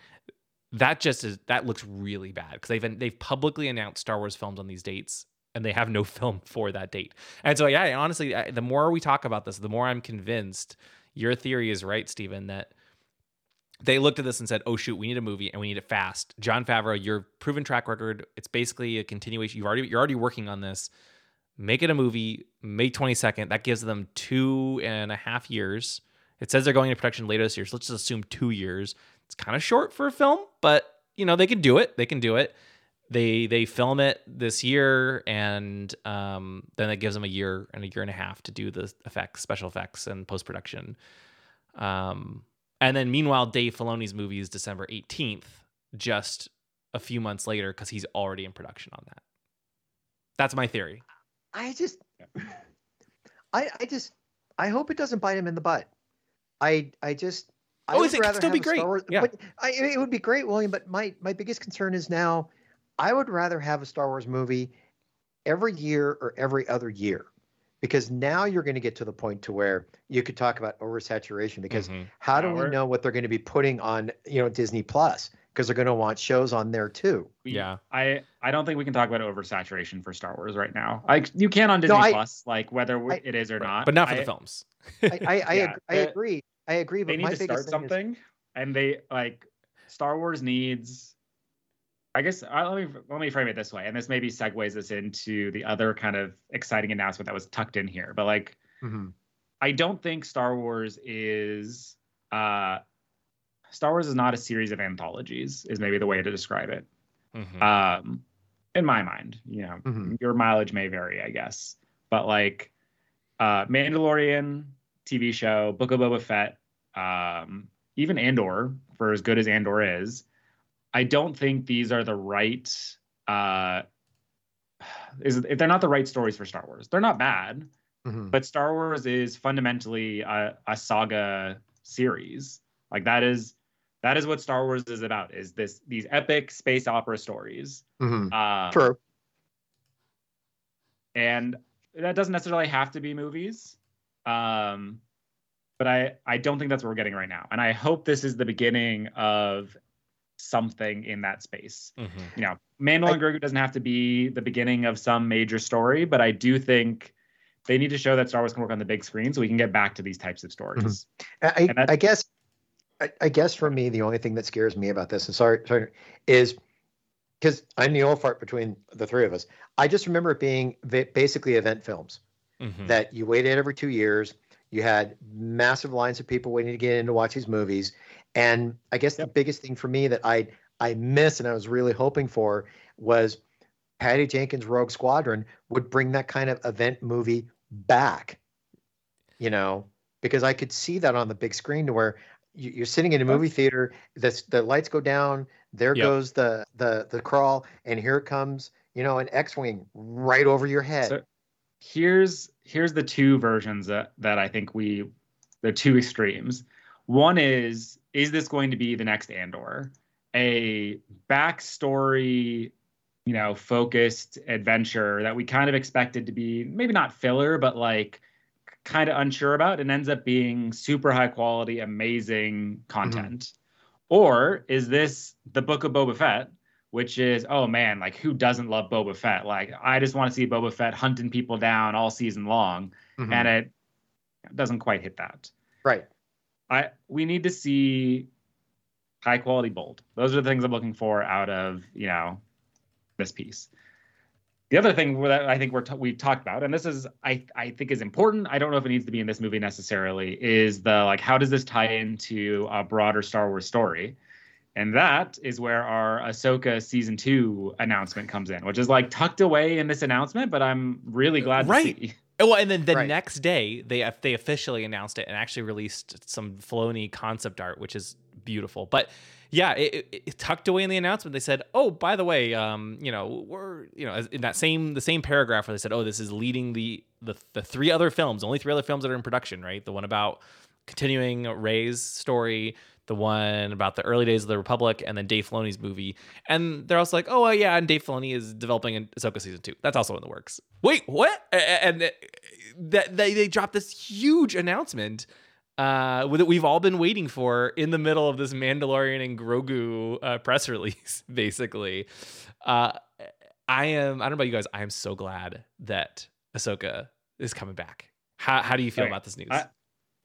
Speaker 7: that just is that looks really bad because they've they've publicly announced Star Wars films on these dates and they have no film for that date. And so yeah, honestly, I, the more we talk about this, the more I'm convinced your theory is right, Stephen, that they looked at this and said, "Oh shoot, we need a movie and we need it fast." Jon Favreau, your proven track record, it's basically a continuation. You've already you're already working on this. Make it a movie, May 22nd. That gives them two and a half years. It says they're going into production later this year, so let's just assume two years. It's kind of short for a film, but you know they can do it. They can do it. They they film it this year, and um, then it gives them a year and a year and a half to do the effects, special effects, and post production. Um, and then meanwhile, Dave Filoni's movie is December 18th, just a few months later, because he's already in production on that. That's my theory.
Speaker 8: I just, I, I just, I hope it doesn't bite him in the butt. I, I just, I
Speaker 7: Oh,
Speaker 8: would
Speaker 7: it
Speaker 8: rather
Speaker 7: still be
Speaker 8: have Star
Speaker 7: great.
Speaker 8: Wars-
Speaker 7: Yeah.
Speaker 8: but I, it would be great, William. But my, my biggest concern is now, I would rather have a Star Wars movie every year or every other year, because now you're going to get to the point to where you could talk about oversaturation. Because
Speaker 7: Mhm.
Speaker 8: how do
Speaker 6: Yeah,
Speaker 8: we know what they're going to be putting on, you know, Disney Plus? Because they're going to want shows on there too.
Speaker 7: Yeah.
Speaker 6: I I don't think we can talk about oversaturation for Star Wars right now. Like you can on Disney
Speaker 8: I-
Speaker 6: Plus, like whether
Speaker 8: I-
Speaker 6: it is or not,
Speaker 7: but not for
Speaker 6: I-
Speaker 7: the films.
Speaker 8: I, I, I,
Speaker 6: Yeah,
Speaker 8: ag- I agree. I agree. But
Speaker 6: they need
Speaker 8: my
Speaker 6: to start
Speaker 8: thing is-
Speaker 6: something and they like star wars needs i guess uh, let me let me frame it this way and this maybe segues us into the other kind of exciting announcement that was tucked in here but like
Speaker 8: Mhm.
Speaker 6: i don't think star wars is uh star wars is not a series of anthologies is maybe the way to describe it
Speaker 7: Mhm.
Speaker 6: um in my mind you know
Speaker 8: Mhm.
Speaker 6: your mileage may vary i guess but like uh mandalorian tv show book of boba fett um even andor for as good as andor is i don't think these are the right uh is if they're not the right stories for star wars they're not bad
Speaker 8: Mhm.
Speaker 6: but Star Wars is fundamentally a, a saga series. Like that is that is what Star Wars is about. Is this these epic space opera stories?
Speaker 8: Mhm.
Speaker 6: Uh,
Speaker 8: True.
Speaker 6: and that doesn't necessarily have to be movies um but i i don't think that's what we're getting right now and i hope this is the beginning of something in that space
Speaker 7: Mhm.
Speaker 6: you know mandel and grogu doesn't have to be the beginning of some major story but i do think they need to show that star wars can work on the big screen so we can get back to these types of stories
Speaker 8: I,
Speaker 6: And that-
Speaker 8: I guess, I, I guess for me, the only thing that scares me about this, and sorry, sorry, is because I'm the old fart between the three of us. I just remember it being basically event films
Speaker 7: Mhm.
Speaker 8: that you waited every two years. You had massive lines of people waiting to get in to watch these movies, and I guess the biggest thing for me that I I missed and I was really hoping for was Patty Jenkins' Rogue Squadron would bring that kind of event movie back. You know, because I could see that on the big screen to where you're sitting in a movie theater, the the lights go down, there
Speaker 7: Yep.
Speaker 8: goes the the the crawl, and here comes, you know, an X-wing right over your head.
Speaker 6: So- here's here's the two versions that, that I think we the two extremes. One is is this going to be the next Andor, a backstory, you know, focused adventure that we kind of expected to be maybe not filler, but like kind of unsure about, and ends up being super high quality, amazing content. Or is this the Book of Boba Fett, which is oh man, like who doesn't love Boba Fett? Like I just want to see Boba Fett hunting people down all season long,
Speaker 8: Mhm.
Speaker 6: and it doesn't quite hit that.
Speaker 8: right.
Speaker 6: I we need to see high quality bold. Those are the things I'm looking for out of you know this piece. The other thing that I think we're t- we talked about, and this is I I think is important. I don't know if it needs to be in this movie necessarily. Is the like how does this tie into a broader Star Wars story? And that is where our Ahsoka season two announcement comes in, which is like tucked away in this announcement, but I'm really glad
Speaker 7: Right.
Speaker 6: to see.
Speaker 7: Oh, well, and then the
Speaker 8: Right.
Speaker 7: next day they they officially announced it and actually released some Filoni concept art, which is beautiful. But yeah, it, it, it tucked away in the announcement. They said, "Oh, by the way, um, you know, we're you know in that same the same paragraph where they said, "Oh, this is leading the the the three other films, only three other films that are in production, right? The one about continuing Rey's story." The one about the early days of the Republic, and then Dave Filoni's movie, and they're also like, "Oh, well, yeah," and Dave Filoni is developing an Ahsoka season two. That's also in the works. Wait, what? And uh, they they dropped this huge announcement uh, that we've all been waiting for in the middle of this Mandalorian and Grogu uh, press release, basically. Uh, I am. I don't know about you guys. I am so glad that Ahsoka is coming back. How how do you feel
Speaker 6: Okay.
Speaker 7: about this news?
Speaker 6: I-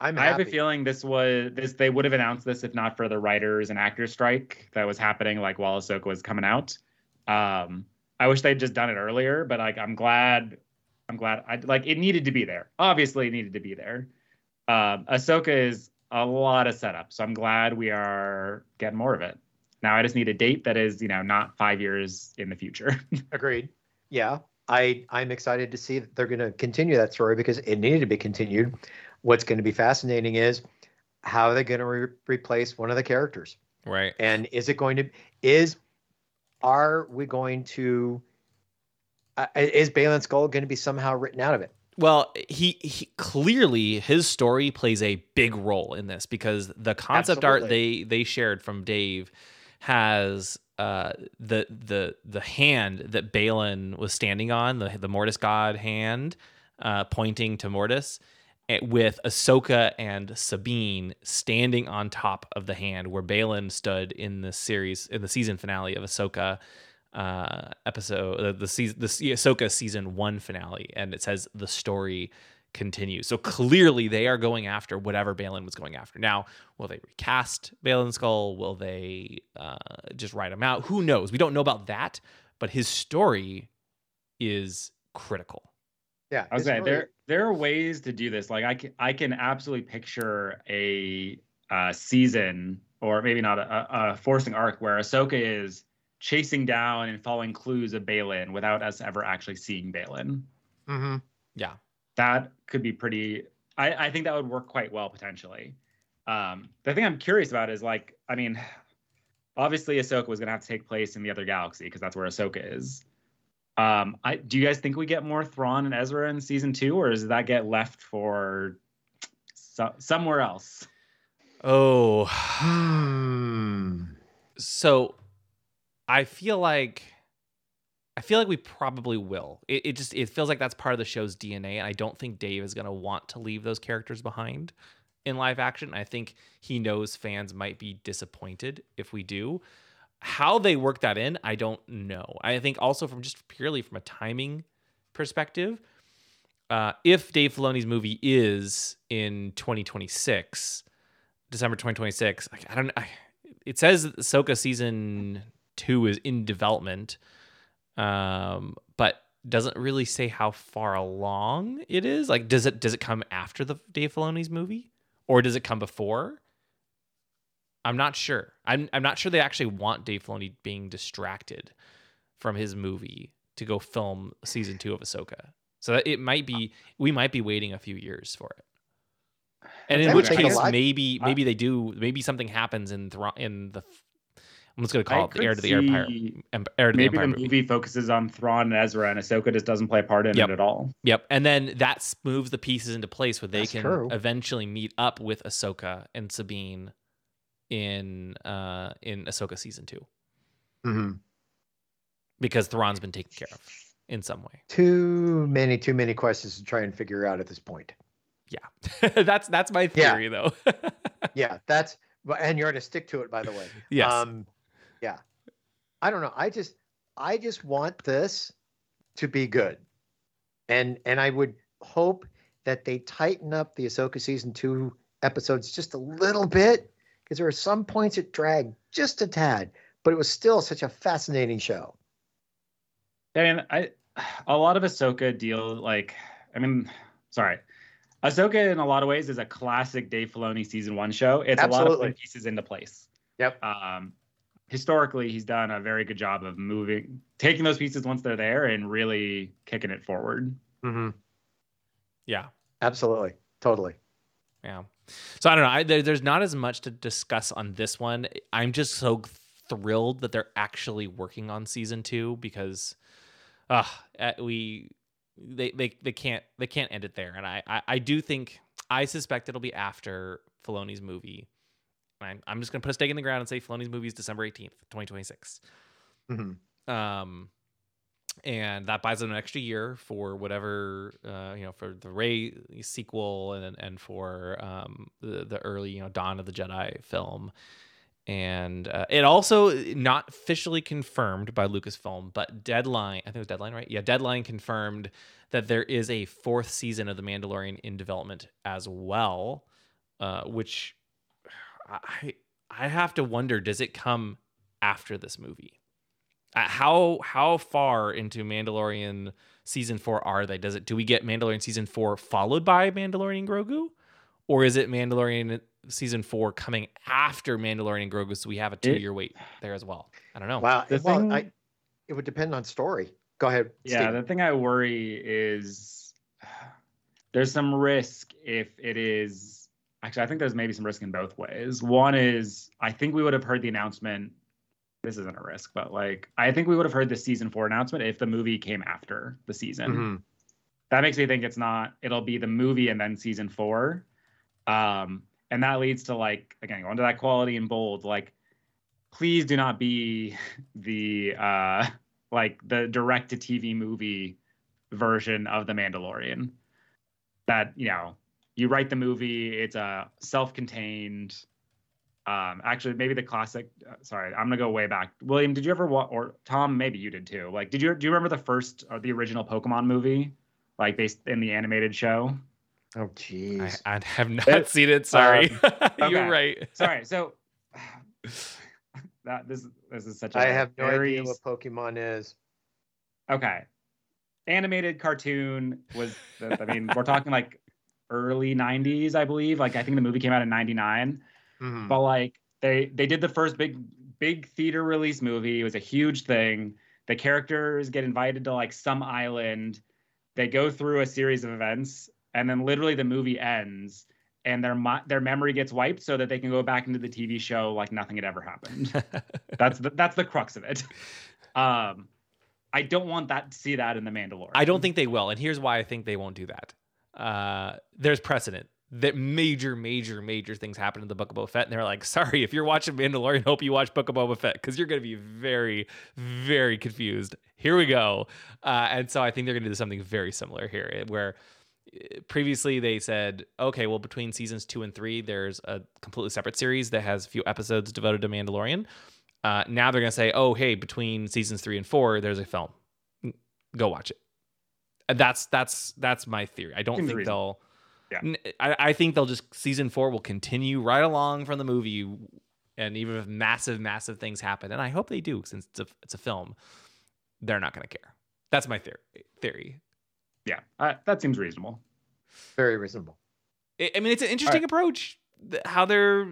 Speaker 8: I'm
Speaker 6: I have a feeling this was this they would have announced this if not for the writers and actors strike that was happening like while Ahsoka was coming out. Um, I wish they'd just done it earlier, but like I'm glad I'm glad I like it needed to be there. Obviously it needed to be there. Um, Ahsoka is a lot of setup, so I'm glad we are getting more of it. Now I just need a date that is, you know, not five years in the future.
Speaker 8: Agreed. Yeah, I I'm excited to see that they're going to continue that story because it needed to be continued. What's going to be fascinating is how are they going to re- replace one of the characters,
Speaker 7: right.
Speaker 8: and is it going to is are we going to uh, is Baylan Skoll going to be somehow written out of it?
Speaker 7: Well, he, he clearly his story plays a big role in this because the concept art they they shared from Dave has uh, the the the hand that Baylan was standing on the the Mortis god hand uh, pointing to Mortis eh, with Ahsoka and Sabine standing on top of the hand where Baylan stood in the series in the season finale of Ahsoka uh episode uh, the season the Se- Ahsoka season 1 finale and it says the story continues. So clearly they are going after whatever Baylan was going after. Now, will they recast Baylan Skoll? Will they uh just write him out? Who knows? We don't know about that, but his story is critical.
Speaker 8: Yeah,
Speaker 6: I was saying there there are ways to do this. Like I can I can absolutely picture a uh, season or maybe not a, a, a forcing arc where Ahsoka is chasing down and following clues of Baylan without us ever actually seeing Baylan.
Speaker 8: Mhm.
Speaker 7: Yeah.
Speaker 6: That could be pretty. I, I think that would work quite well potentially. Um, the thing I'm curious about is like, I mean, obviously Ahsoka was gonna have to take place in the other galaxy because that's where Ahsoka is. Um, I do you guys think we get more Thrawn and Ezra in season two, or does that get left for so, somewhere else?
Speaker 7: Oh,
Speaker 8: Hmm.
Speaker 7: so I feel like I feel like we probably will. It, it just it feels like that's part of the show's DNA, and I don't think Dave is gonna want to leave those characters behind in live action. I think he knows fans might be disappointed if we do. How they work that in, I don't know. I think also from just purely from a timing perspective, uh, if Dave Filoni's movie is in 2026, December 2026, like, I don't. I, it says Ahsoka season two is in development, um, but doesn't really say how far along it is. Like, does it does it come after the Dave Filoni's movie, or does it come before? I'm not sure. I'm I'm not sure they actually want Dave Filoni being distracted from his movie to go film season two of Ahsoka. So it might be we might be waiting a few years for it. And in which
Speaker 8: would take a
Speaker 7: case, maybe maybe they do. Maybe something happens in Thra- in the. I'm just gonna
Speaker 6: I
Speaker 7: call it the heir to the empire. Em- Heir to
Speaker 6: Maybe the
Speaker 7: empire movie.
Speaker 6: movie focuses on Thrawn and Ezra, and Ahsoka just doesn't play a part in
Speaker 7: Yep.
Speaker 6: it at all.
Speaker 7: Yep, and then that moves the pieces into place where they
Speaker 8: That's
Speaker 7: can
Speaker 8: true.
Speaker 7: eventually meet up with Ahsoka and Sabine in uh in Ahsoka season two
Speaker 8: hmm
Speaker 7: because Thrawn's been taken care of in some way.
Speaker 8: Too many, too many questions to try and figure out at this point.
Speaker 7: Yeah, that's that's my
Speaker 8: Yeah.
Speaker 7: theory though.
Speaker 8: Yeah, that's and you're going to stick to it, by the way.
Speaker 7: yes.
Speaker 8: Um, yeah. I don't know. I just, I just want this to be good, and and I would hope that they tighten up the Ahsoka season two episodes just a little bit because there are some points it dragged just a tad, but it was still such a fascinating show.
Speaker 6: I mean, I a lot of Ahsoka deal like I mean, sorry. Ahsoka in a lot of ways is a classic Dave Filoni season one show. It's a lot of pieces into place.
Speaker 8: Yep.
Speaker 6: Um, historically, he's done a very good job of moving, taking those pieces once they're there, and really kicking it forward.
Speaker 8: Mm-hmm.
Speaker 7: yeah.
Speaker 8: Absolutely, totally.
Speaker 7: Yeah. So I don't know. I, there, there's not as much to discuss on this one. I'm just so thrilled that they're actually working on season two because, uh, we they they they can't they can't end it there. And I I, I do think I suspect it'll be after Filoni's movie. I'm I'm just gonna put a stake in the ground and say Filoni's movie is December 18th, 2026.
Speaker 8: hmm
Speaker 7: Um, and that buys them an extra year for whatever uh, you know for the Rey sequel and and for um, the the early you know Dawn of the Jedi film. And uh, it also not officially confirmed by Lucasfilm, but Deadline, I think it was Deadline, right? Yeah, Deadline confirmed that there is a fourth season of The Mandalorian in development as well, uh, which I I have to wonder, does it come after this movie? Uh, how how far into Mandalorian season four are they? Does it do we get Mandalorian season four followed by Mandalorian Grogu, or is it Mandalorian season four coming after Mandalorian Grogu? So we have a two year wait there as well. I don't know.
Speaker 8: Wow.
Speaker 6: The
Speaker 8: well,
Speaker 6: thing-
Speaker 8: I, it would depend on story. Go ahead.
Speaker 6: Yeah,
Speaker 8: Steve.
Speaker 6: the thing I worry is there's some risk if it is actually I think there's maybe some risk in both ways. One is I think we would have heard the announcement. This isn't a risk, but like I think we would have heard the season four announcement if the movie came after the season.
Speaker 8: Mhm.
Speaker 6: That makes me think it's not. It'll be the movie and then season four, um, and that leads to like again going to that quality in bold. Like, please do not be the uh, like the direct to TV movie version of The Mandalorian. That you know, you write the movie. It's a self-contained. Um, actually, maybe the classic. Uh, sorry, I'm gonna go way back. William, did you ever watch, or Tom? Maybe you did too. Like, did you do you remember the first or the original Pokemon movie, like based in the animated show?
Speaker 8: Oh, jeez.
Speaker 7: I have not
Speaker 6: It-
Speaker 7: seen it. Sorry,
Speaker 6: okay.
Speaker 7: you're right.
Speaker 6: Sorry, so that this this is such a
Speaker 8: I have no
Speaker 6: very
Speaker 8: idea what Pokemon is.
Speaker 6: okay animated cartoon was i mean we're talking like early 90s i believe. Like i think the movie came out in 99
Speaker 8: Mhm.
Speaker 6: but like they they did the first big big theater release movie. It was a huge thing. The characters get invited to like some island. They go through a series of events and then literally the movie ends and their their memory gets wiped so that they can go back into the TV show like nothing had ever happened. That's the that's the crux of it. Um I don't want that to see that in the Mandalorian.
Speaker 7: I don't think they will, and here's why I think they won't do that. Uh, there's precedent. that major, major, major things happen in the Book of Boba Fett, and they're like, "Sorry, if you're watching Mandalorian, hope you watch Book of Boba Fett because you're going to be very, very confused." Here we go, uh, and so I think they're going to do something very similar here, eh, where eh, previously they said, "Okay, well, between seasons two and three, there's a completely separate series that has a few episodes devoted to Mandalorian." Uh, now they're going to say, "Oh, hey, between seasons three and four, there's a film. Go watch it." And that's that's that's my theory. I don't
Speaker 6: Seems
Speaker 7: think
Speaker 6: reasonable.
Speaker 7: they'll.
Speaker 6: Yeah.
Speaker 7: N- I, I think they'll just season four will continue right along from the movie, and even if massive, massive things happen, and I hope they do, since it's a, it's a film, they're not going to care. That's my theory. Theory.
Speaker 6: Yeah, uh, that seems reasonable.
Speaker 8: Very reasonable.
Speaker 7: I I mean, it's an interesting approach. th- How they're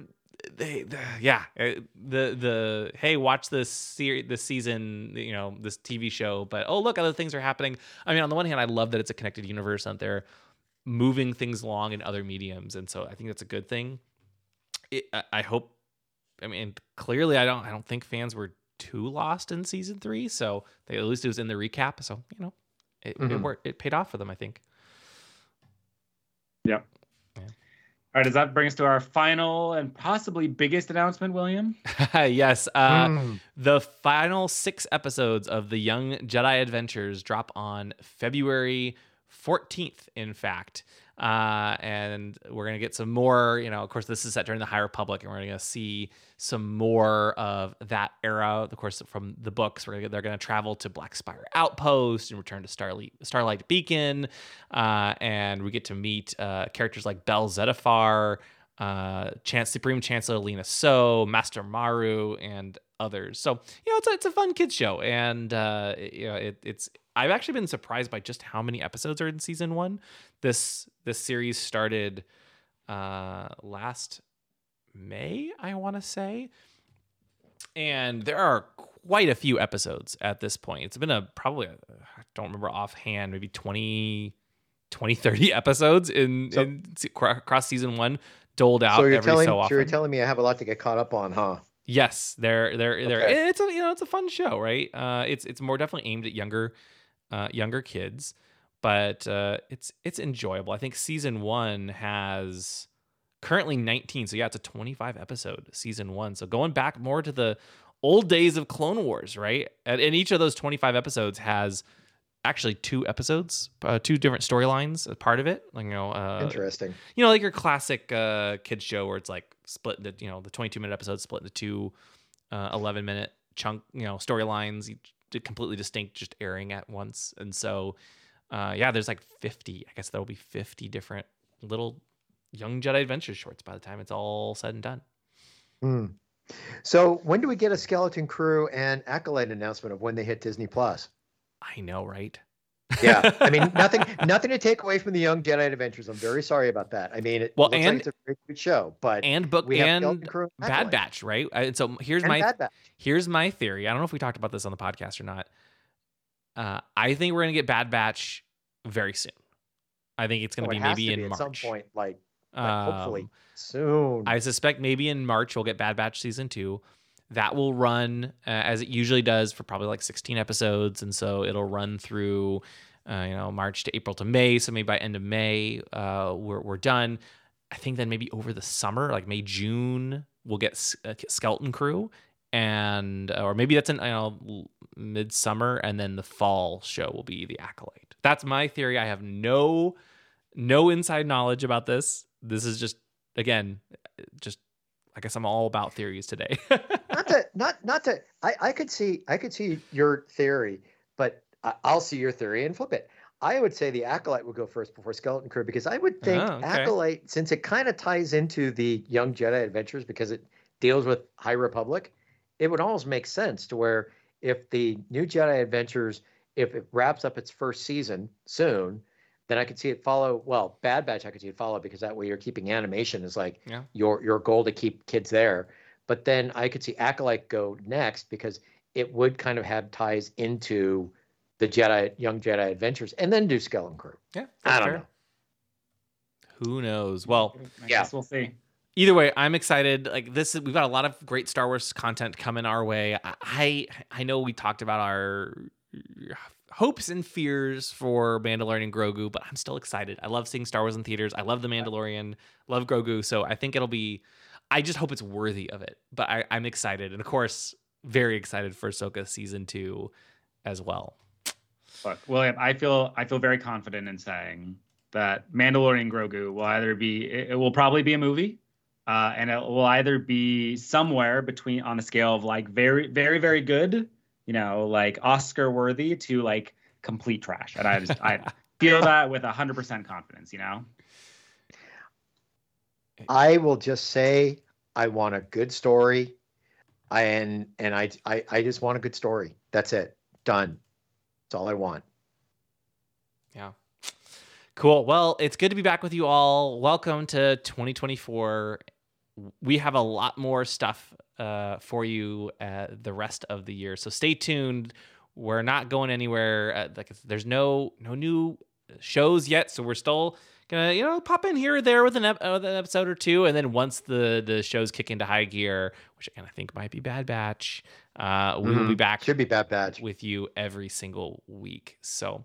Speaker 7: they, the, yeah uh, the the hey watch this series this season you know this TV show but oh look other things are happening I mean on the one hand I love that it's a connected universe out there moving things along in other mediums and so I think that's a good thing it, I, I hope I mean clearly I don't I don't think fans were too lost in season three so they at least it was in the recap so you know it, it
Speaker 8: Mhm.
Speaker 7: worked it paid off for them I think
Speaker 6: Yep.
Speaker 7: Yeah.
Speaker 6: All right, does that bring us to our final and possibly biggest announcement, William?
Speaker 7: yes uh,
Speaker 8: Mm.
Speaker 7: The final six episodes of the Young Jedi Adventures drop on February 14th, in fact. Uh, and we're going to get some more, you know, of course, this is set during the High Republic, and we're going to see some more of that era. Of course, from the books, we're gonna, they're going to travel to Black Spire Outpost and return to Starlight, Starlight Beacon. Uh, and we get to meet uh, characters like Bel Zettifar, uh, Chance Supreme Chancellor Lina Soh, Master Maru, and others. So you know, it's a, it's a fun kids show, and uh, it- you know, it, it's. I've actually been surprised by just how many episodes are in season one. This this series started uh, last May, I want to say, and there are quite a few episodes at this point. It's been a probably I I don't remember offhand, maybe 20, 20 30 episodes in,
Speaker 8: So-
Speaker 7: in across season one, doled out
Speaker 8: So you're
Speaker 7: every
Speaker 8: telling
Speaker 7: so
Speaker 8: so you're telling me I have a lot to get caught up on, huh?
Speaker 7: Yes, they're they're they're
Speaker 8: Okay.
Speaker 7: it's a you know it's a fun show, right? Uh, it's it's more definitely aimed at younger uh, younger kids, but uh, it's it's enjoyable. I think season one has currently 19, so yeah, it's a 25 episode season one. So going back more to the old days of Clone Wars, right? And, and each of those 25 episodes has actually two episodes, uh, two different storylines as part of it. Like you know, uh,
Speaker 8: Interesting.
Speaker 7: you know, like your classic uh, kids show where it's like split into, you know, the 22 minute episode split into two uh, 11 minute chunk, you know, storylines, completely distinct, just airing at once. And so, uh, yeah, there's like 50, I guess there will be 50 different little young Jedi Adventures shorts by the time it's all said and done.
Speaker 8: Hmm. So when do we get a Skeleton Crew and Acolyte announcement of when they hit Disney Plus?
Speaker 7: I know, right?
Speaker 8: Yeah, I mean nothing, nothing to take away from the Young Jedi Adventures. I'm very sorry about that. I mean, it
Speaker 7: Well,
Speaker 8: looks like it's a very good show, but
Speaker 7: And book and
Speaker 8: Crew and
Speaker 7: Bad Batch, right? And so here's
Speaker 8: and
Speaker 7: my here's my theory. I don't know if we talked about this on the podcast or not. Uh, I think we're gonna get Bad Batch very soon. I think it's gonna
Speaker 8: Oh, it
Speaker 7: be maybe in
Speaker 8: be
Speaker 7: March.
Speaker 8: at some point, like, like hopefully
Speaker 7: Um,
Speaker 8: soon.
Speaker 7: I suspect maybe in March we'll get Bad Batch season two. That will run uh, as it usually does for probably like 16 episodes, and so it'll run through, uh, you know, March to April to May. So maybe by end of May, uh, we're we're done. I think then maybe over the summer, like May June, we'll get uh, Skeleton Crew, and or maybe that's in you know midsummer, and then the fall show will be the Acolyte. That's my theory. I have no no inside knowledge about this. This is just again just I guess I'm all about theories today.
Speaker 8: not to not not to I, I could see I could see your theory, but I'll see your theory and flip it. I would say the acolyte would go first before Skeleton Crew because I would oh, think
Speaker 7: Oh, okay.
Speaker 8: acolyte, since it kind of ties into the Young Jedi Adventures because it deals with High Republic, it would almost make sense to where if the New Jedi Adventures, if it wraps up its first season soon, then I could see it follow. Well, Bad Batch, I could see it follow because that way you're keeping animation is like
Speaker 7: Yeah.
Speaker 8: your your goal to keep kids there. But then I could see Acolyte go next because it would kind of have ties into the Jedi Young Jedi Adventures, and then do Skeleton Crew.
Speaker 7: yeah,
Speaker 8: I
Speaker 7: that's
Speaker 8: don't
Speaker 7: fair.
Speaker 8: know.
Speaker 7: Who knows? Well,
Speaker 6: I
Speaker 8: Yeah.
Speaker 6: guess we'll see.
Speaker 7: either way, I'm excited. Like this, we've got a lot of great Star Wars content coming our way. I I, I know we talked about our hopes and fears for Mandalorian and Grogu, but I'm still excited. I love seeing Star Wars in theaters. I love The Mandalorian, love Grogu. So I think it'll be, I just hope it's worthy of it. But I, I'm excited. And of course, very excited for Ahsoka season two as well.
Speaker 6: Look, William, I feel I feel very confident in saying that Mandalorian Grogu will either be it, it will probably be a movie, uh, and it will either be somewhere between on a scale of like very very very good, you know, like Oscar worthy to like complete trash. And I just I feel that with hundred percent confidence, you know.
Speaker 8: I will just say I want a good story, and and I I, I just want a good story. That's it. Done. That's all I want.
Speaker 7: Yeah. Cool. Well, it's good to be back with you all. Welcome to 2024. We have a lot more stuff uh, for you uh, the rest of the year, so stay tuned. We're not going anywhere. Uh, like there's no no new shows yet, so we're still gonna you know pop in here or there with an, ep- with an episode or two, and then once the the shows kick into high gear, which again I think might be Bad Batch, uh, we will be
Speaker 8: Mhm.
Speaker 7: back
Speaker 8: Should be Bad Batch.
Speaker 7: with you every single week. So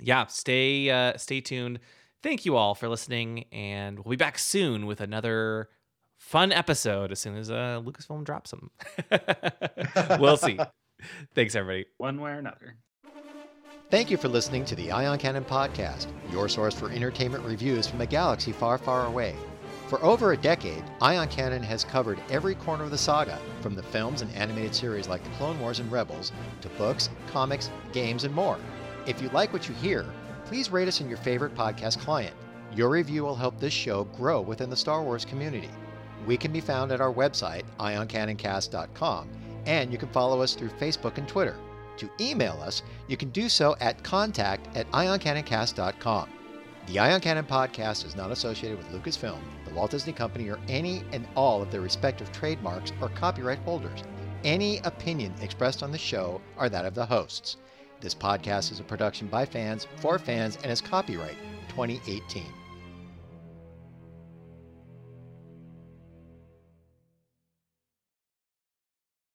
Speaker 7: yeah, stay uh, stay tuned. Thank you all for listening, and we'll be back soon with another fun episode as soon as uh, Lucasfilm drops them. we'll see. Thanks, everybody.
Speaker 6: One way or another.
Speaker 8: Thank you for listening to the Ion Cannon Podcast, your source for entertainment reviews from a galaxy far, far away. For over a decade, Ion Cannon has covered every corner of the saga, from the films and animated series like The Clone Wars and Rebels, to books, comics, games, and more. If you like what you hear, please rate us in your favorite podcast client. Your review will help this show grow within the Star Wars community. We can be found at our website, ioncanoncast.com, and you can follow us through Facebook and Twitter. To email us, you can do so at contact at ioncanoncast.com. The Ion Cannon podcast is not associated with Lucasfilm, the Walt Disney Company, or any and all of their respective trademarks or copyright holders. Any opinion expressed on the show are that of the hosts. This podcast is a production by fans for fans and is copyright 2018.